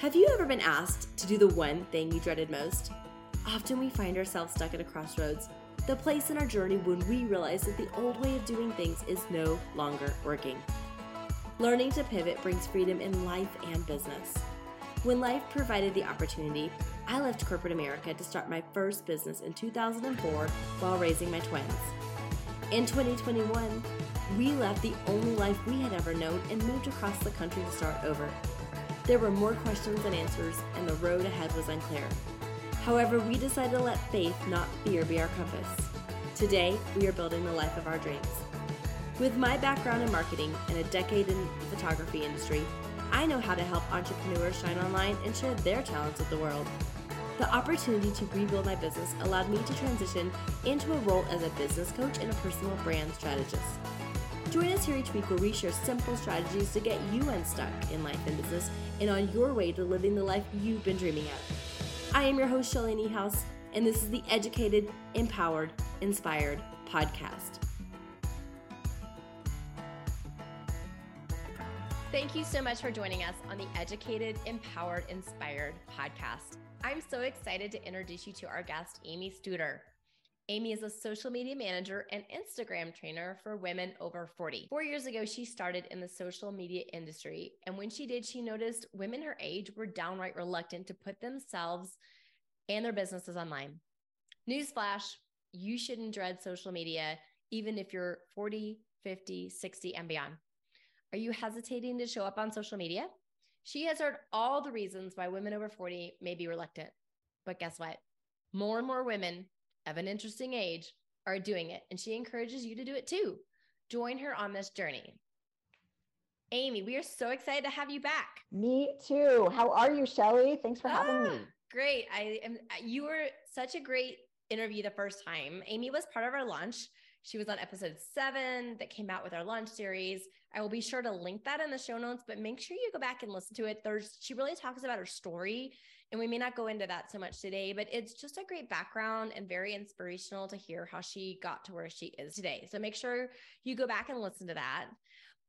Have you ever been asked to do the one thing you dreaded most? Often we find ourselves stuck at a crossroads, the place in our journey when we realize that the old way of doing things is no longer working. Learning to pivot brings freedom in life and business. When life provided the opportunity, I left corporate America to start my first business in 2004 while raising my twins. In 2021, we left the only life we had ever known and moved across the country to start over. There were more questions than answers, and the road ahead was unclear. However, we decided to let faith, not fear, be our compass. Today, we are building the life of our dreams. With my background in marketing and a decade in the photography industry, I know how to help entrepreneurs shine online and share their talents with the world. The opportunity to rebuild my business allowed me to transition into a role as a business coach and a personal brand strategist. Join us here each week where we share simple strategies to get you unstuck in life and business and on your way to living the life you've been dreaming of. I am your host, Shelly Niehaus, and this is the Educated, Empowered, Inspired podcast. Thank you so much for joining us on the Educated, Empowered, Inspired podcast. I'm so excited to introduce you to our guest, Amy Studer. Amy is a social media manager and Instagram trainer for women over 40. Four years ago, she started in the social media industry. And when she did, she noticed women her age were downright reluctant to put themselves and their businesses online. Newsflash, you shouldn't dread social media, even if you're 40, 50, 60, and beyond. Are you hesitating to show up on social media? She has heard all the reasons why women over 40 may be reluctant. But guess what? More and more women of an interesting age are doing it, and she encourages you to do it too. Join her on this journey. Amy, we are so excited to have you back. Me too. How are you, Shelly? Thanks for having ah, me. Great. I am you were such a great interview the first time. Amy was part of our launch. She was on episode seven that came out with our launch series. I will be sure to link that in the show notes, but make sure you go back and listen to it. There's she really talks about her story and we may not go into that so much today, but it's just a great background and very inspirational to hear how she got to where she is today. So make sure you go back and listen to that.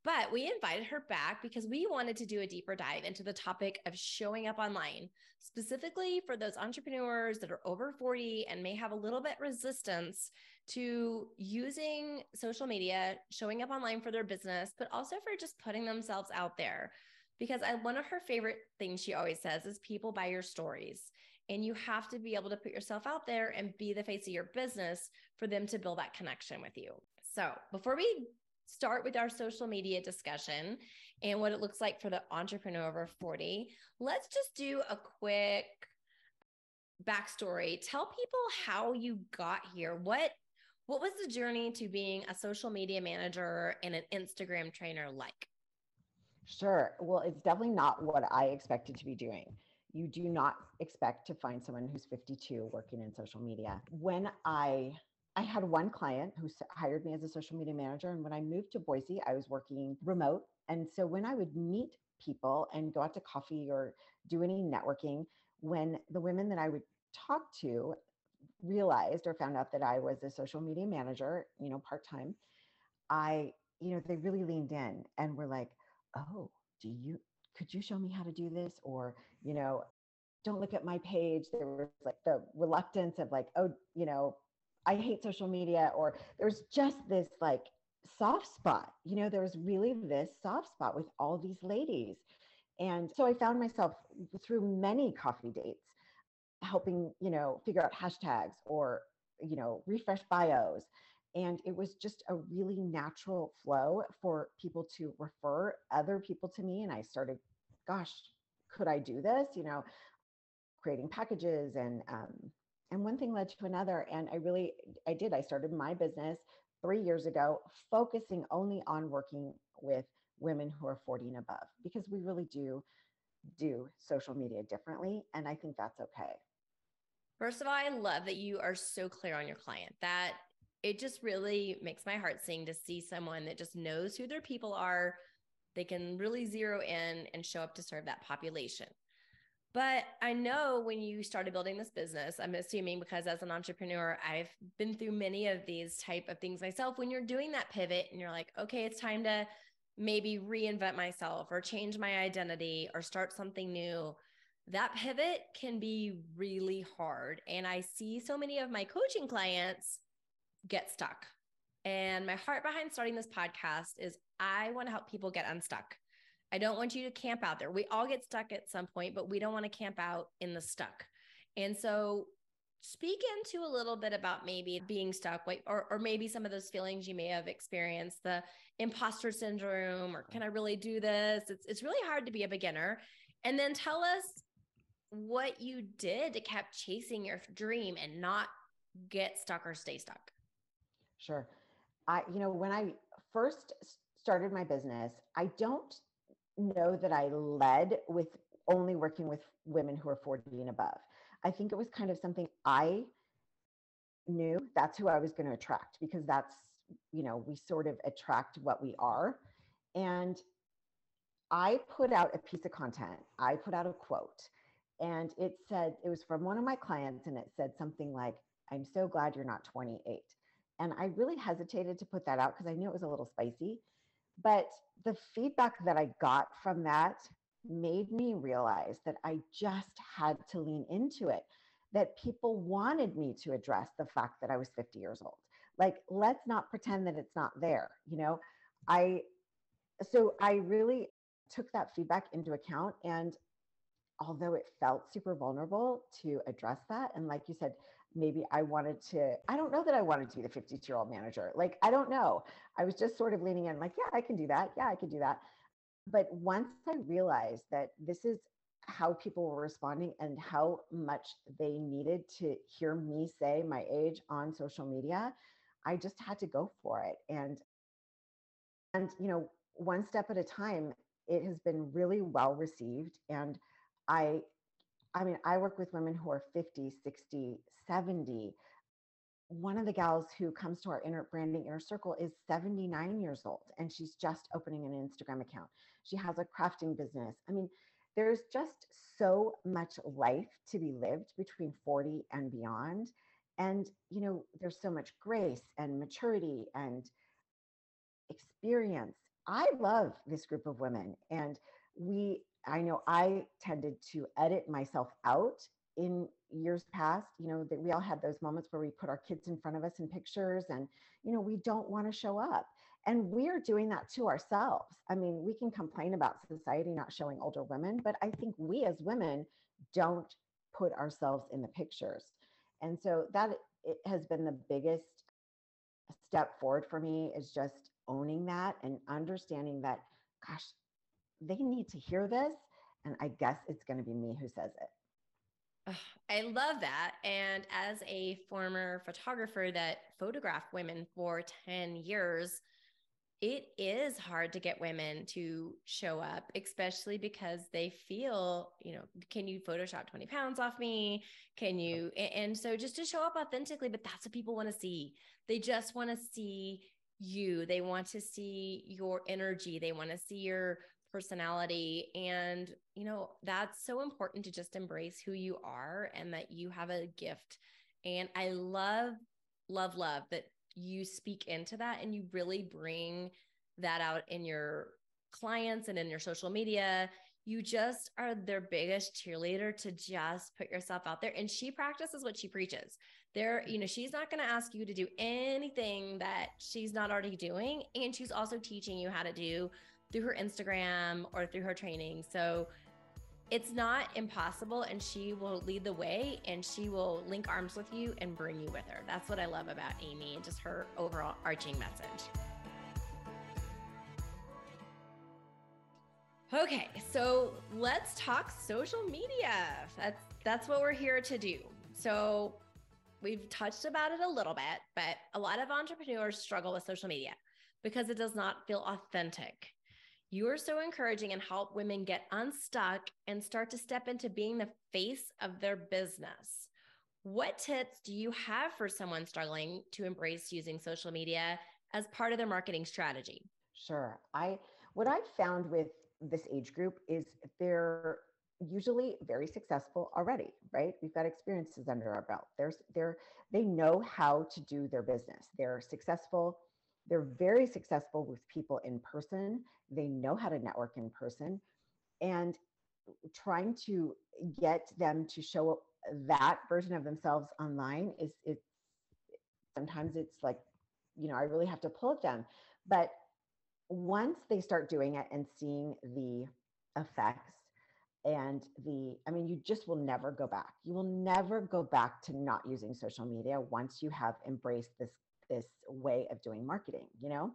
But we invited her back because we wanted to do a deeper dive into the topic of showing up online, specifically for those entrepreneurs that are over 40 and may have a little bit resistance to using social media, showing up online for their business, but also for just putting themselves out there because I, one of her favorite things she always says is people buy your stories. And you have to be able to put yourself out there and be the face of your business for them to build that connection with you. So, before we start with our social media discussion and what it looks like for the entrepreneur over 40, let's just do a quick backstory. Tell people how you got here. What what was the journey to being a social media manager and an Instagram trainer like? Sure. Well, it's definitely not what I expected to be doing. You do not expect to find someone who's 52 working in social media. When I I had one client who hired me as a social media manager and when I moved to Boise, I was working remote. And so when I would meet people and go out to coffee or do any networking, when the women that I would talk to realized or found out that I was a social media manager, you know, part-time, I, you know, they really leaned in and were like, oh, do you, could you show me how to do this? Or, you know, don't look at my page. There was like the reluctance of like, oh, you know, I hate social media, or there's just this like soft spot. You know, there was really this soft spot with all these ladies. And so I found myself through many coffee dates helping, you know, figure out hashtags or, you know, refresh bios. And it was just a really natural flow for people to refer other people to me. And i started gosh could i do this? You know creating packages and um, and one thing led to another. And i really i did. I started my business three years ago focusing only on working with women who are 40 and above because we really do do social media differently. And i think that's okay First of all, I love that you are so clear on your client. That it just really makes my heart sing to see someone that just knows who their people are. They can really zero in and show up to serve that population. But I know when you started building this business, I'm assuming because as an entrepreneur, I've been through many of these type of things myself. When you're doing that pivot and you're like, okay, it's time to maybe reinvent myself or change my identity or start something new. That pivot can be really hard. And I see so many of my coaching clients get stuck. And my heart behind starting this podcast is I want to help people get unstuck. I don't want you to camp out there. We all get stuck at some point, but we don't want to camp out in the stuck. And so speak into a little bit about maybe being stuck or, or maybe some of those feelings you may have experienced the imposter syndrome or can i really do this it's, it's really hard to be a beginner and then tell us what you did to keep chasing your dream and not get stuck or stay stuck. Sure. I you know when i first started my business i don't know that i led with only working with women who are 40 and above. I think it was kind of something I knew that's who I was going to attract because that's, you know, we sort of attract what we are. And I put out a piece of content, I put out a quote, and it said, it was from one of my clients, and it said something like, I'm so glad you're not 28. And I really hesitated to put that out because I knew it was a little spicy. But the feedback that I got from that made me realize that I just had to lean into it, that people wanted me to address the fact that I was 50 years old. Like, let's not pretend that it's not there. You know, I, so I really took that feedback into account. And although it felt super vulnerable to address that, and like you said, maybe I wanted to, I don't know that I wanted to be the 52 year old manager. Like, I don't know. I was just sort of leaning in, like, yeah, I can do that. Yeah, I can do that. But once I realized that this is how people were responding and how much they needed to hear me say my age on social media, I just had to go for it. And and you know, one step at a time, it has been really well received and I I mean, I work with women who are 50, 60, 70 one of the gals who comes to our inner branding inner circle is 79 years old and she's just opening an Instagram account. She has a crafting business. I mean, there's just so much life to be lived between 40 and beyond. And, you know, there's so much grace and maturity and experience. I love this group of women. And we, I know I tended to edit myself out in years past, you know, that we all had those moments where we put our kids in front of us in pictures and, you know, we don't want to show up. And we're doing that to ourselves. I mean, we can complain about society not showing older women, but I think we as women don't put ourselves in the pictures. And so that it has been the biggest step forward for me is just owning that and understanding that, gosh, they need to hear this. And I guess it's going to be me who says it. I love that. And as a former photographer that photographed women for 10 years, it is hard to get women to show up, especially because they feel, you know, can you Photoshop 20 pounds off me? Can you? And so just to show up authentically, but that's what people want to see. They just want to see you. They want to see your energy. They want to see your personality. And, you know, that's so important to just embrace who you are and that you have a gift. And I love, love, love that you speak into that and you really bring that out in your clients and in your social media. You just are their biggest cheerleader to just put yourself out there. And she practices what she preaches. There, you know, she's not going to ask you to do anything that she's not already doing. And she's also teaching you how to do through her Instagram or through her training. So it's not impossible and she will lead the way and she will link arms with you and bring you with her. That's what I love about Amy and just her overall arching message. Okay, so let's talk social media. That's that's what we're here to do. So we've touched about it a little bit, but a lot of entrepreneurs struggle with social media because it does not feel authentic. You are so encouraging and help women get unstuck and start to step into being the face of their business. What tips do you have for someone struggling to embrace using social media as part of their marketing strategy? Sure. I what I've found with this age group is they're usually very successful already, right? We've got experiences under our belt. There's they're they know how to do their business. They're successful they're very successful with people in person. They know how to network in person. And trying to get them to show that version of themselves online is it sometimes it's like you know i really have to pull at them but once they start doing it and seeing the effects and the i mean you just will never go back you will never go back to not using social media once you have embraced this this way of doing marketing you know?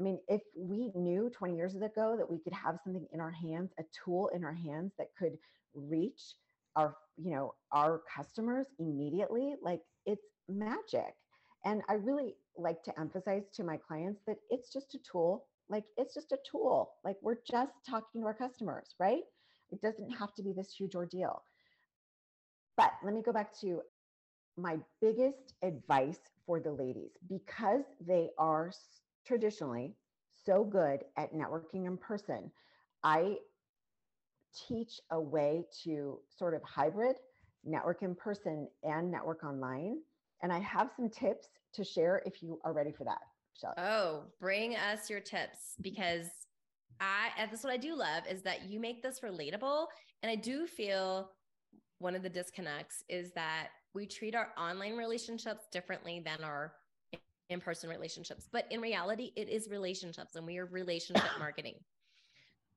I mean if we knew 20 years ago that we could have something in our hands a tool in our hands that could reach our you know our customers immediately like it's magic. And i really like to emphasize to my clients that it's just a tool like it's just a tool like we're just talking to our customers right? It doesn't have to be this huge ordeal. But let me go back to my biggest advice for the ladies because they are traditionally so good at networking in person i teach a way to sort of hybrid network in person and network online. And I have some tips to share if you are ready for that. Shelly. Oh, bring us your tips because I that's what I do love is that you make this relatable. And I do feel one of the disconnects is that we treat our online relationships differently than our in-person relationships. But in reality, it is relationships and we are relationship marketing.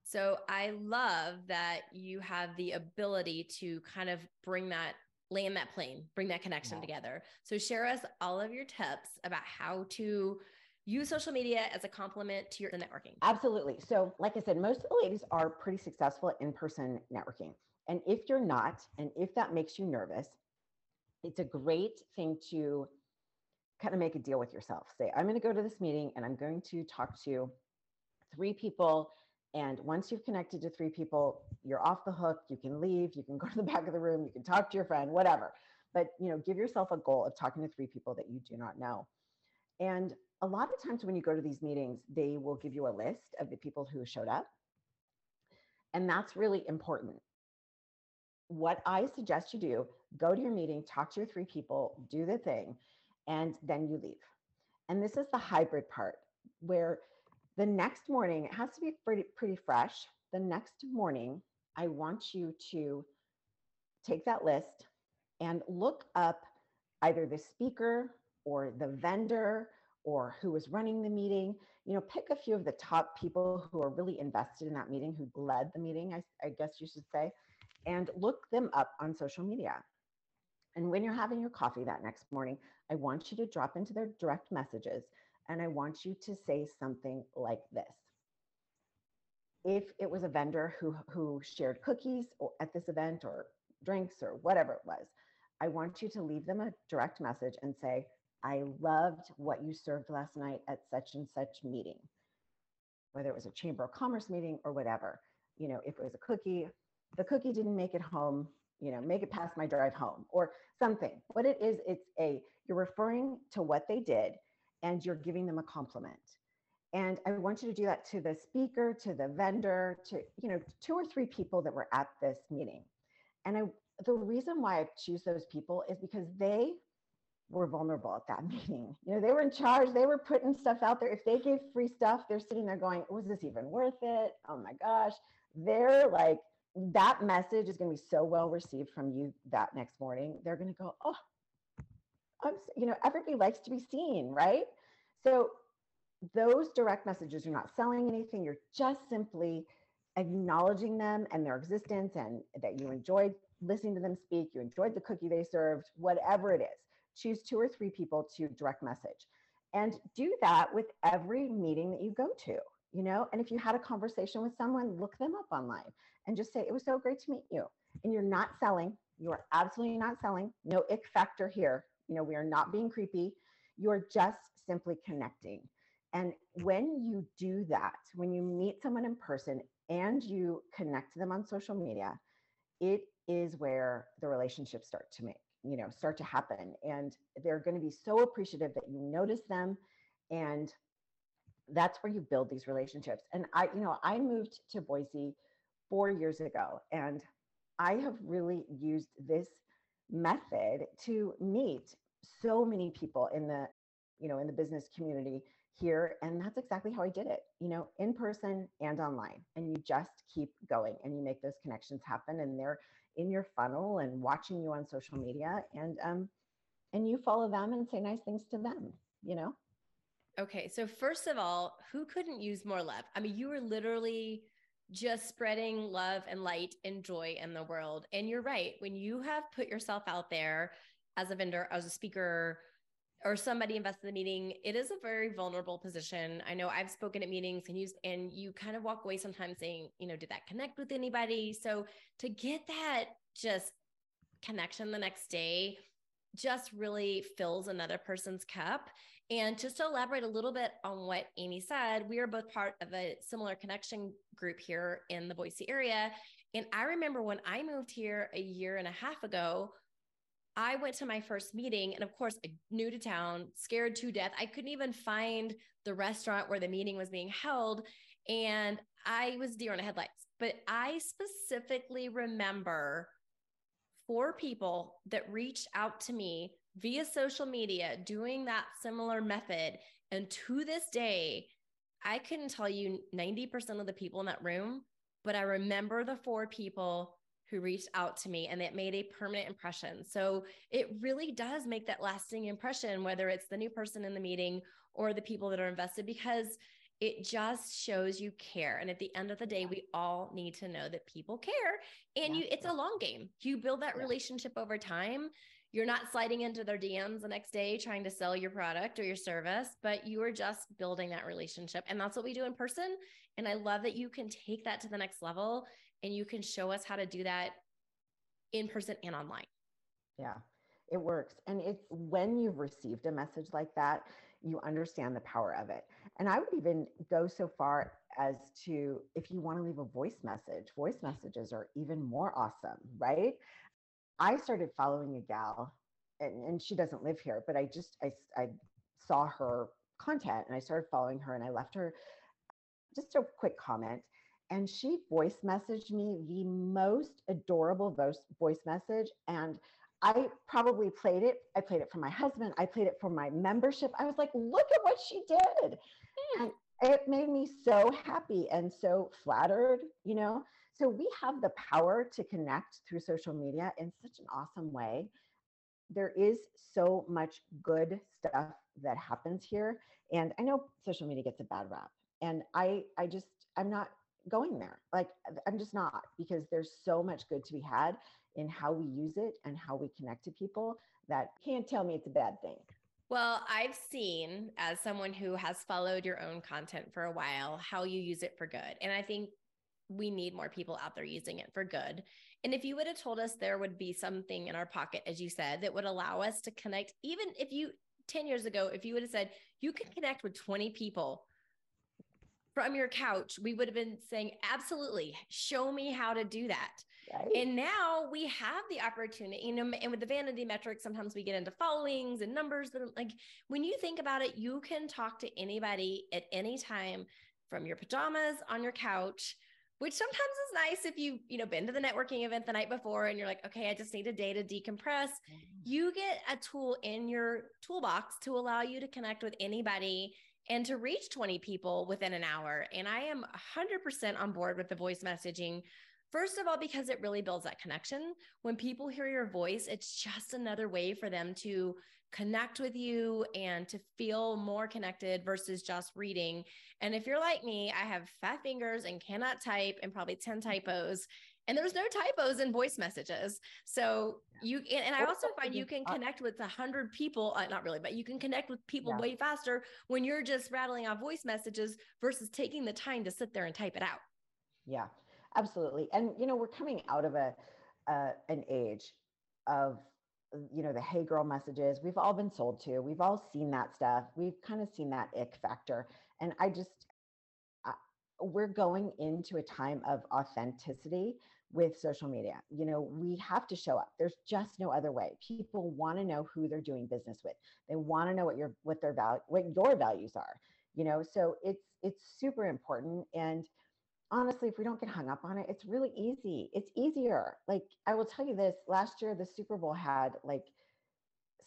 So I love that you have the ability to kind of bring that land that plane, bring that connection yeah. together. So share us all of your tips about how to use social media as a complement to your networking. Absolutely. So, like I said, most of the ladies are pretty successful in person networking. And if you're not, and if that makes you nervous, it's a great thing to kind of make a deal with yourself. Say, I'm going to go to this meeting and I'm going to talk to three people and once you've connected to three people, you're off the hook. You can leave, you can go to the back of the room, you can talk to your friend, whatever. But you know, give yourself a goal of talking to three people that you do not know. And a lot of times when you go to these meetings, they will give you a list of the people who showed up. And that's really important. What I suggest you do, go to your meeting, talk to your three people, do the thing, and then you leave. And this is the hybrid part where the next morning, it has to be pretty, pretty fresh. The next morning, I want you to take that list and look up either the speaker or the vendor or who was running the meeting. You know, pick a few of the top people who are really invested in that meeting, who led the meeting, I, I guess you should say, and look them up on social media. And when you're having your coffee that next morning, I want you to drop into their direct messages and I want you to say something like this. If it was a vendor who, who shared cookies at this event or drinks or whatever it was, I want you to leave them a direct message and say, I loved what you served last night at such and such meeting, whether it was a Chamber of Commerce meeting or whatever. You know, if it was a cookie, the cookie didn't make it home, you know, make it past my drive home or something. What it is, it's a, you're referring to what they did and you're giving them a compliment. And I want you to do that to the speaker, to the vendor, to, you know, two or three people that were at this meeting. And I, the reason why I choose those people is because they were vulnerable at that meeting. You know, they were in charge, they were putting stuff out there. If they gave free stuff, they're sitting there going, was this even worth it? Oh my gosh. They're like, that message is going to be so well received from you that next morning. They're going to go, oh, I'm, you know, everybody likes to be seen, right? So those direct messages, you're not selling anything, you're just simply acknowledging them and their existence and that you enjoyed listening to them speak, you enjoyed the cookie they served, whatever it is. Choose two or three people to direct message. And do that with every meeting that you go to, you know? And if you had a conversation with someone, look them up online and just say, it was so great to meet you. And you're not selling, you are absolutely not selling, no ick factor here. You know, we are not being creepy. You're just simply connecting. And when you do that, when you meet someone in person and you connect them on social media, it is where the relationships start to make, you know, start to happen. And they're going to be so appreciative that you notice them. And that's where you build these relationships. And I, you know, I moved to Boise four years ago, and I have really used this method to meet so many people in the you know in the business community here and that's exactly how i did it you know in person and online and you just keep going and you make those connections happen and they're in your funnel and watching you on social media and um and you follow them and say nice things to them you know okay so first of all who couldn't use more love i mean you were literally just spreading love and light and joy in the world and you're right when you have put yourself out there as a vendor as a speaker or somebody invested in the meeting, it is a very vulnerable position. I know I've spoken at meetings and you and you kind of walk away sometimes saying, you know, did that connect with anybody? So to get that just connection the next day just really fills another person's cup. And just to elaborate a little bit on what Amy said, we are both part of a similar connection group here in the Boise area. And I remember when I moved here a year and a half ago, I went to my first meeting and of course new to town, scared to death. I couldn't even find the restaurant where the meeting was being held and I was deer in the headlights. But I specifically remember four people that reached out to me via social media doing that similar method and to this day I couldn't tell you 90% of the people in that room, but I remember the four people who reached out to me and it made a permanent impression. So it really does make that lasting impression, whether it's the new person in the meeting or the people that are invested, because it just shows you care. And at the end of the day, we all need to know that people care. And yeah. you it's a long game. You build that yeah. relationship over time. You're not sliding into their DMs the next day trying to sell your product or your service, but you are just building that relationship. And that's what we do in person. And I love that you can take that to the next level and you can show us how to do that in person and online. Yeah, it works. And it's when you've received a message like that, you understand the power of it. And I would even go so far as to if you want to leave a voice message, voice messages are even more awesome, right? I started following a gal, and, and she doesn't live here, but I just I, I saw her content and I started following her and I left her just a quick comment and she voice messaged me the most adorable voice voice message and I probably played it. I played it for my husband. I played it for my membership. I was like, look at what she did. Hmm. And it made me so happy and so flattered, you know. So we have the power to connect through social media in such an awesome way. There is so much good stuff that happens here. And I know social media gets a bad rap. And I I just I'm not going there. Like I'm just not because there's so much good to be had in how we use it and how we connect to people that can't tell me it's a bad thing. Well, I've seen as someone who has followed your own content for a while how you use it for good. And I think we need more people out there using it for good. And if you would have told us there would be something in our pocket, as you said, that would allow us to connect, even if you 10 years ago, if you would have said you can connect with 20 people from your couch, we would have been saying, absolutely, show me how to do that. Right. And now we have the opportunity, you know, and with the vanity metrics, sometimes we get into followings and numbers that like when you think about it, you can talk to anybody at any time from your pajamas on your couch, which sometimes is nice if you, you know, been to the networking event the night before and you're like, okay, I just need a day to decompress. Mm-hmm. You get a tool in your toolbox to allow you to connect with anybody and to reach 20 people within an hour. And I am 100% on board with the voice messaging. First of all, because it really builds that connection. When people hear your voice, it's just another way for them to connect with you and to feel more connected versus just reading. And if you're like me, I have fat fingers and cannot type and probably 10 typos and there's no typos in voice messages so you and i also find you can connect with a hundred people uh, not really but you can connect with people yeah. way faster when you're just rattling off voice messages versus taking the time to sit there and type it out yeah absolutely and you know we're coming out of a uh, an age of you know the hey girl messages we've all been sold to we've all seen that stuff we've kind of seen that ick factor and i just we're going into a time of authenticity with social media. You know, we have to show up. There's just no other way. People want to know who they're doing business with. They want to know what your what their value what your values are. You know, so it's it's super important and honestly if we don't get hung up on it it's really easy it's easier like i will tell you this last year the super bowl had like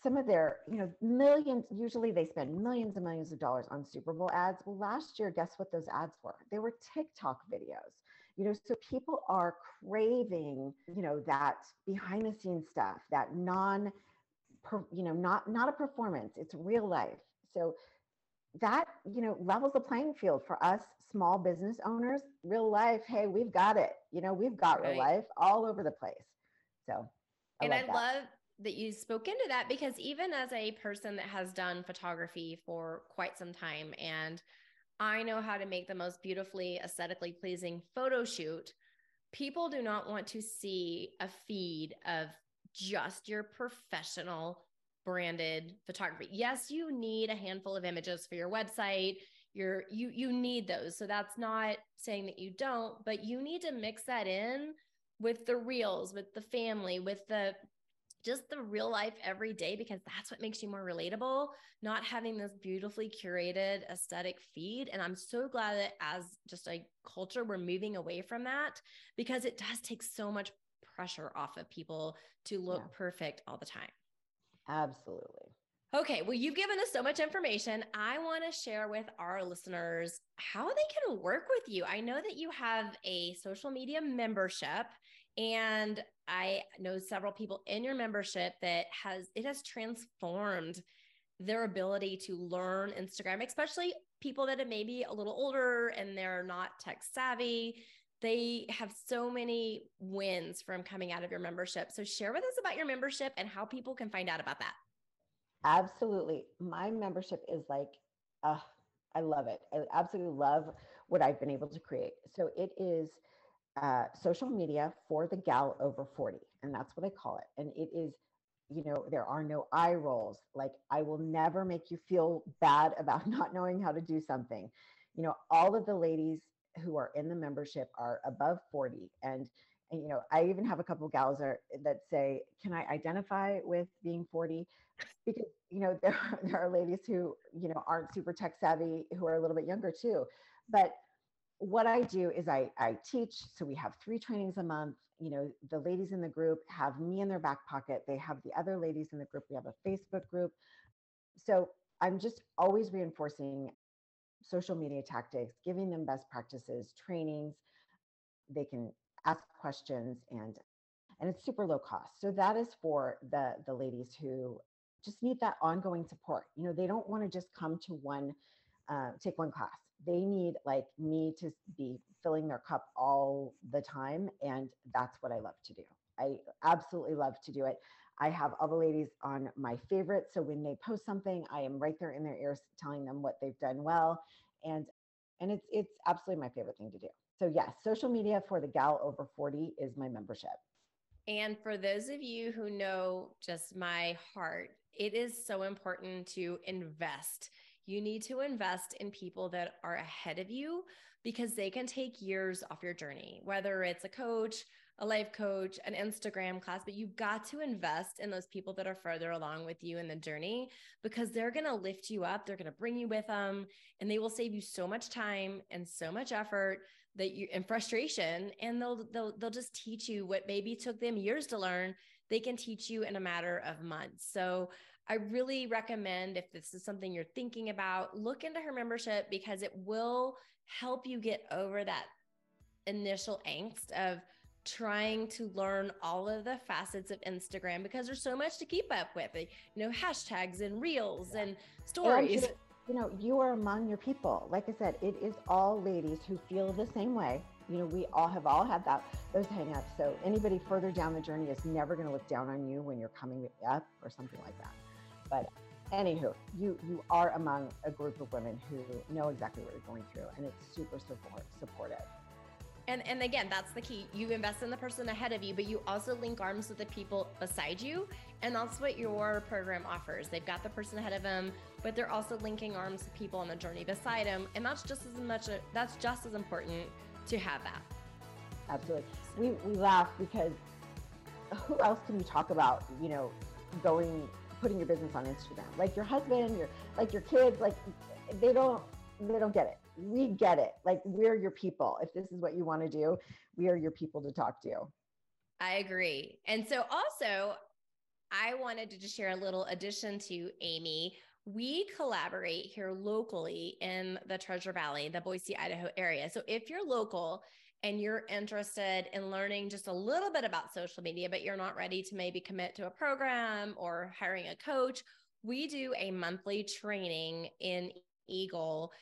some of their, you know, millions, usually they spend millions and millions of dollars on Super Bowl ads. Well, last year, guess what those ads were? They were TikTok videos. You know, so people are craving, you know, that behind the scenes stuff, that non, you know, not not a performance. It's real life. So that, you know, levels the playing field for us small business owners. Real life, hey, we've got it. You know, we've got right. real life all over the place. So, I and I that. love that you spoke into that because even as a person that has done photography for quite some time and I know how to make the most beautifully aesthetically pleasing photo shoot, people do not want to see a feed of just your professional branded photography. Yes, you need a handful of images for your website. You're you you need those. So that's not saying that you don't, but you need to mix that in with the reels, with the family, with the just the real life every day because that's what makes you more relatable not having this beautifully curated aesthetic feed and i'm so glad that as just a culture we're moving away from that because it does take so much pressure off of people to look yeah. perfect all the time absolutely Okay, well, you've given us so much information. I want to share with our listeners how they can work with you. I know that you have a social media membership and I know several people in your membership that has it has transformed their ability to learn Instagram, especially people that are maybe a little older and they're not tech savvy. They have so many wins from coming out of your membership. So share with us about your membership and how people can find out about that. Absolutely. My membership is like, uh, I love it. I absolutely love what I've been able to create. So it is uh, social media for the gal over 40. And that's what I call it. And it is, you know, there are no eye rolls. Like, I will never make you feel bad about not knowing how to do something. You know, all of the ladies who are in the membership are above 40. And, you know, I even have a couple gals are, that say, Can I identify with being 40? Because, you know, there, there are ladies who, you know, aren't super tech savvy who are a little bit younger too. But what I do is I, I teach. So we have three trainings a month. You know, the ladies in the group have me in their back pocket. They have the other ladies in the group. We have a Facebook group. So I'm just always reinforcing social media tactics, giving them best practices, trainings. They can ask questions and and it's super low cost. So that is for the the ladies who just need that ongoing support. You know, they don't want to just come to one uh, take one class they need like me to be filling their cup all the time and that's what i love to do i absolutely love to do it i have all the ladies on my favorites so when they post something i am right there in their ears telling them what they've done well and and it's it's absolutely my favorite thing to do. So yes social media for the gal over 40 is my membership. And for those of you who know just my heart it is so important to invest. You need to invest in people that are ahead of you because they can take years off your journey, whether it's a coach, a life coach, an Instagram class, but you've got to invest in those people that are further along with you in the journey because they're going to lift you up. They're going to bring you with them and they will save you so much time and so much effort that you and frustration and they'll they'll they'll just teach you what maybe took them years to learn they can teach you in a matter of months so I really recommend if this is something you're thinking about, look into her membership because it will help you get over that initial angst of trying to learn all of the facets of Instagram because there's so much to keep up with, you know, hashtags and reels yeah. and stories. And you know, you are among your people. Like I said, it is all ladies who feel the same way. You know, we all have all had that those hangups. So anybody further down the journey is never going to look down on you when you're coming up or something like that. But anywho, you you are among a group of women who know exactly what you're going through, and it's super support, supportive. And and again, that's the key. You invest in the person ahead of you, but you also link arms with the people beside you, and that's what your program offers. They've got the person ahead of them, but they're also linking arms with people on the journey beside them, and that's just as much. A, that's just as important to have that. Absolutely. We we laugh because who else can you talk about? You know, going putting your business on Instagram. Like your husband, your like your kids, like they don't they don't get it. We get it. Like we're your people. If this is what you want to do, we are your people to talk to. I agree. And so also I wanted to just share a little addition to Amy. We collaborate here locally in the Treasure Valley, the Boise, Idaho area. So if you're local and you're interested in learning just a little bit about social media, but you're not ready to maybe commit to a program or hiring a coach, we do a monthly training in Eagle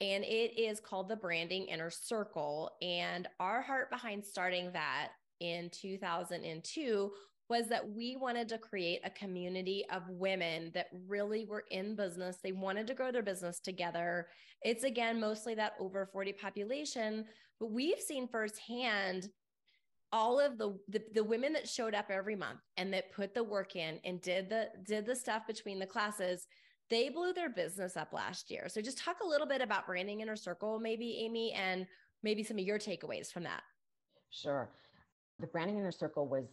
and it is called the Branding Inner Circle. And our heart behind starting that in 2002 was that we wanted to create a community of women that really were in business. They wanted to grow their business together. It's again mostly that over 40 population, but we've seen firsthand all of the, the, the women that showed up every month and that put the work in and did the did the stuff between the classes they blew their business up last year. So just talk a little bit about branding inner circle maybe amy and maybe some of your takeaways from that. Sure. The branding inner circle was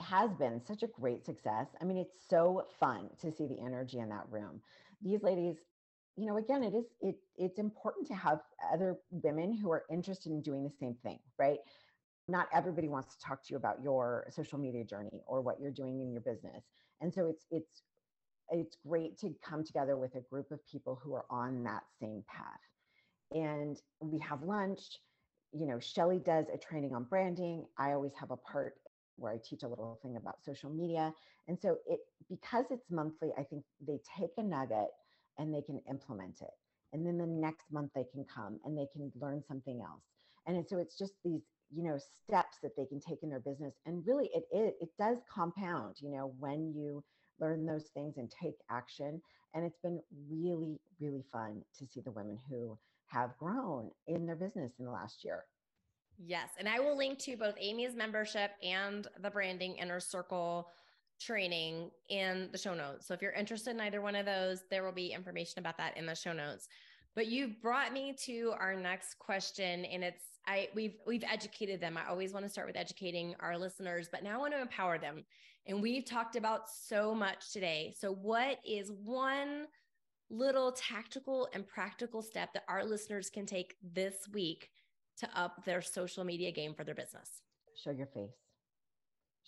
has been such a great success. I mean it's so fun to see the energy in that room. These ladies you know again it is it it's important to have other women who are interested in doing the same thing right? Not everybody wants to talk to you about your social media journey or what you're doing in your business. And so it's it's it's great to come together with a group of people who are on that same path. And we have lunch you know shelly does a training on branding. I always have a part where i teach a little thing about social media. And so it because it's monthly i think they take a nugget and they can implement it. And then the next month they can come and they can learn something else. And so it's just these you know steps that they can take in their business. And really it it, it does compound you know when you learn those things and take action and it's been really really fun to see the women who have grown in their business in the last year. Yes and i will link to both amy's membership and the branding inner circle training in the show notes. So if you're interested in either one of those there will be information about that in the show notes but you've brought me to our next question and it's I we've we've educated them. I always want to start with educating our listeners, but now I want to empower them. And we've talked about so much today. So what is one little tactical and practical step that our listeners can take this week to up their social media game for their business? Show your face.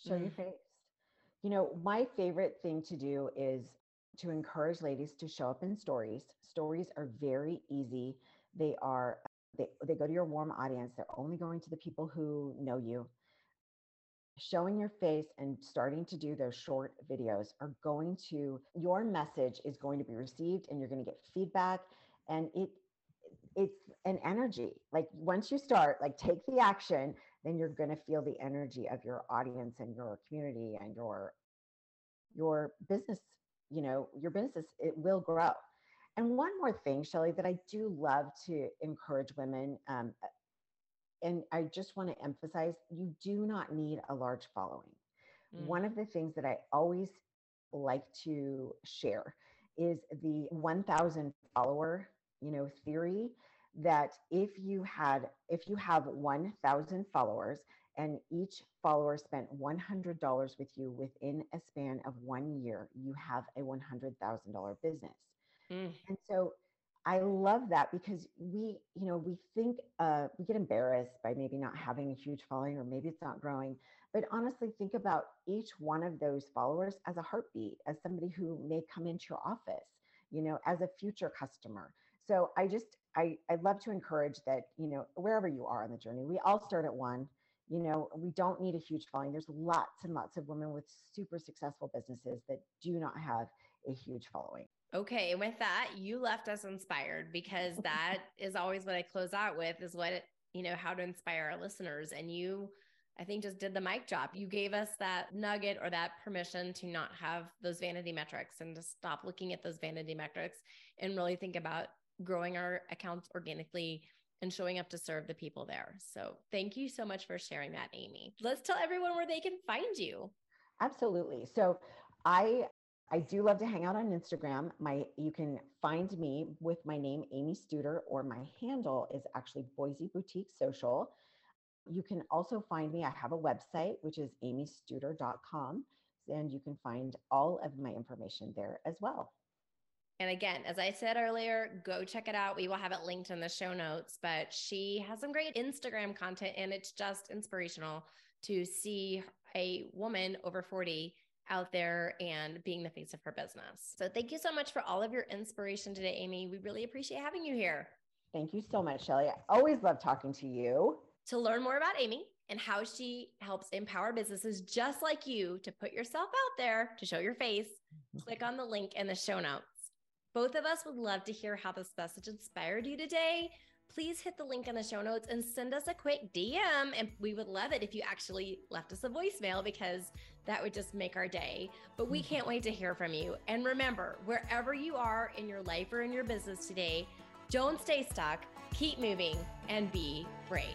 Show mm-hmm. your face. You know, my favorite thing to do is to encourage ladies to show up in stories. Stories are very easy. They are they, they go to your warm audience. They're only going to the people who know you. Showing your face and starting to do those short videos are going to, your message is going to be received and you're going to get feedback. And it, it's an energy. Like once you start, like take the action, then you're going to feel the energy of your audience and your community and your your business you know your business it will grow and one more thing, Shelly, that I do love to encourage women, um, and I just want to emphasize you do not need a large following. Mm. One of the things that I always like to share is the 1000 follower you know theory that if you had if you have 1000 followers and each follower spent $100 with you within a span of one year you have a $100000 business Mm. And so I love that because we, you know, we think uh, we get embarrassed by maybe not having a huge following or maybe it's not growing. But honestly, think about each one of those followers as a heartbeat, as somebody who may come into your office, you know, as a future customer. So I just, I, I love to encourage that, you know, wherever you are on the journey, we all start at one. You know, we don't need a huge following. There's lots and lots of women with super successful businesses that do not have a huge following. Okay, and with that, you left us inspired because that is always what I close out with is what you know how to inspire our listeners and you I think just did the mic drop. You gave us that nugget or that permission to not have those vanity metrics and to stop looking at those vanity metrics and really think about growing our accounts organically and showing up to serve the people there. So, thank you so much for sharing that, Amy. Let's tell everyone where they can find you. Absolutely. So, I I do love to hang out on Instagram. My you can find me with my name Amy Studer or my handle is actually Boise Boutique Social. You can also find me. I have a website which is amystuder.com and you can find all of my information there as well. And again, as I said earlier, go check it out. We will have it linked in the show notes, but she has some great Instagram content and it's just inspirational to see a woman over 40 out there and being the face of her business. So thank you so much for all of your inspiration today, Amy. We really appreciate having you here. Thank you so much, Shelly. I always love talking to you. To learn more about Amy and how she helps empower businesses just like you to put yourself out there to show your face, mm-hmm. click on the link in the show notes. Both of us would love to hear how this message inspired you today please hit the link in the show notes and send us a quick DM. And we would love it if you actually left us a voicemail because that would just make our day. But we can't wait to hear from you. And remember, wherever you are in your life or in your business today, don't stay stuck, keep moving, and be brave.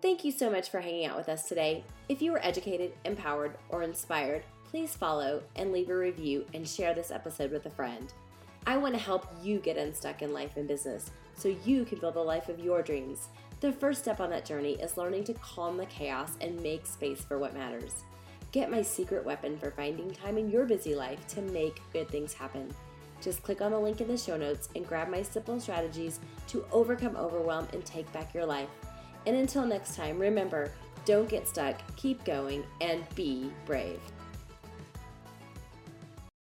Thank you so much for hanging out with us today. If you were educated, empowered, or inspired, please follow and leave a review and share this episode with a friend. I want to help you get unstuck in life and business so you can build the life of your dreams. The first step on that journey is learning to calm the chaos and make space for what matters. Get my secret weapon for finding time in your busy life to make good things happen. Just click on the link in the show notes and grab my simple strategies to overcome overwhelm and take back your life. And until next time, remember don't get stuck, keep going, and be brave.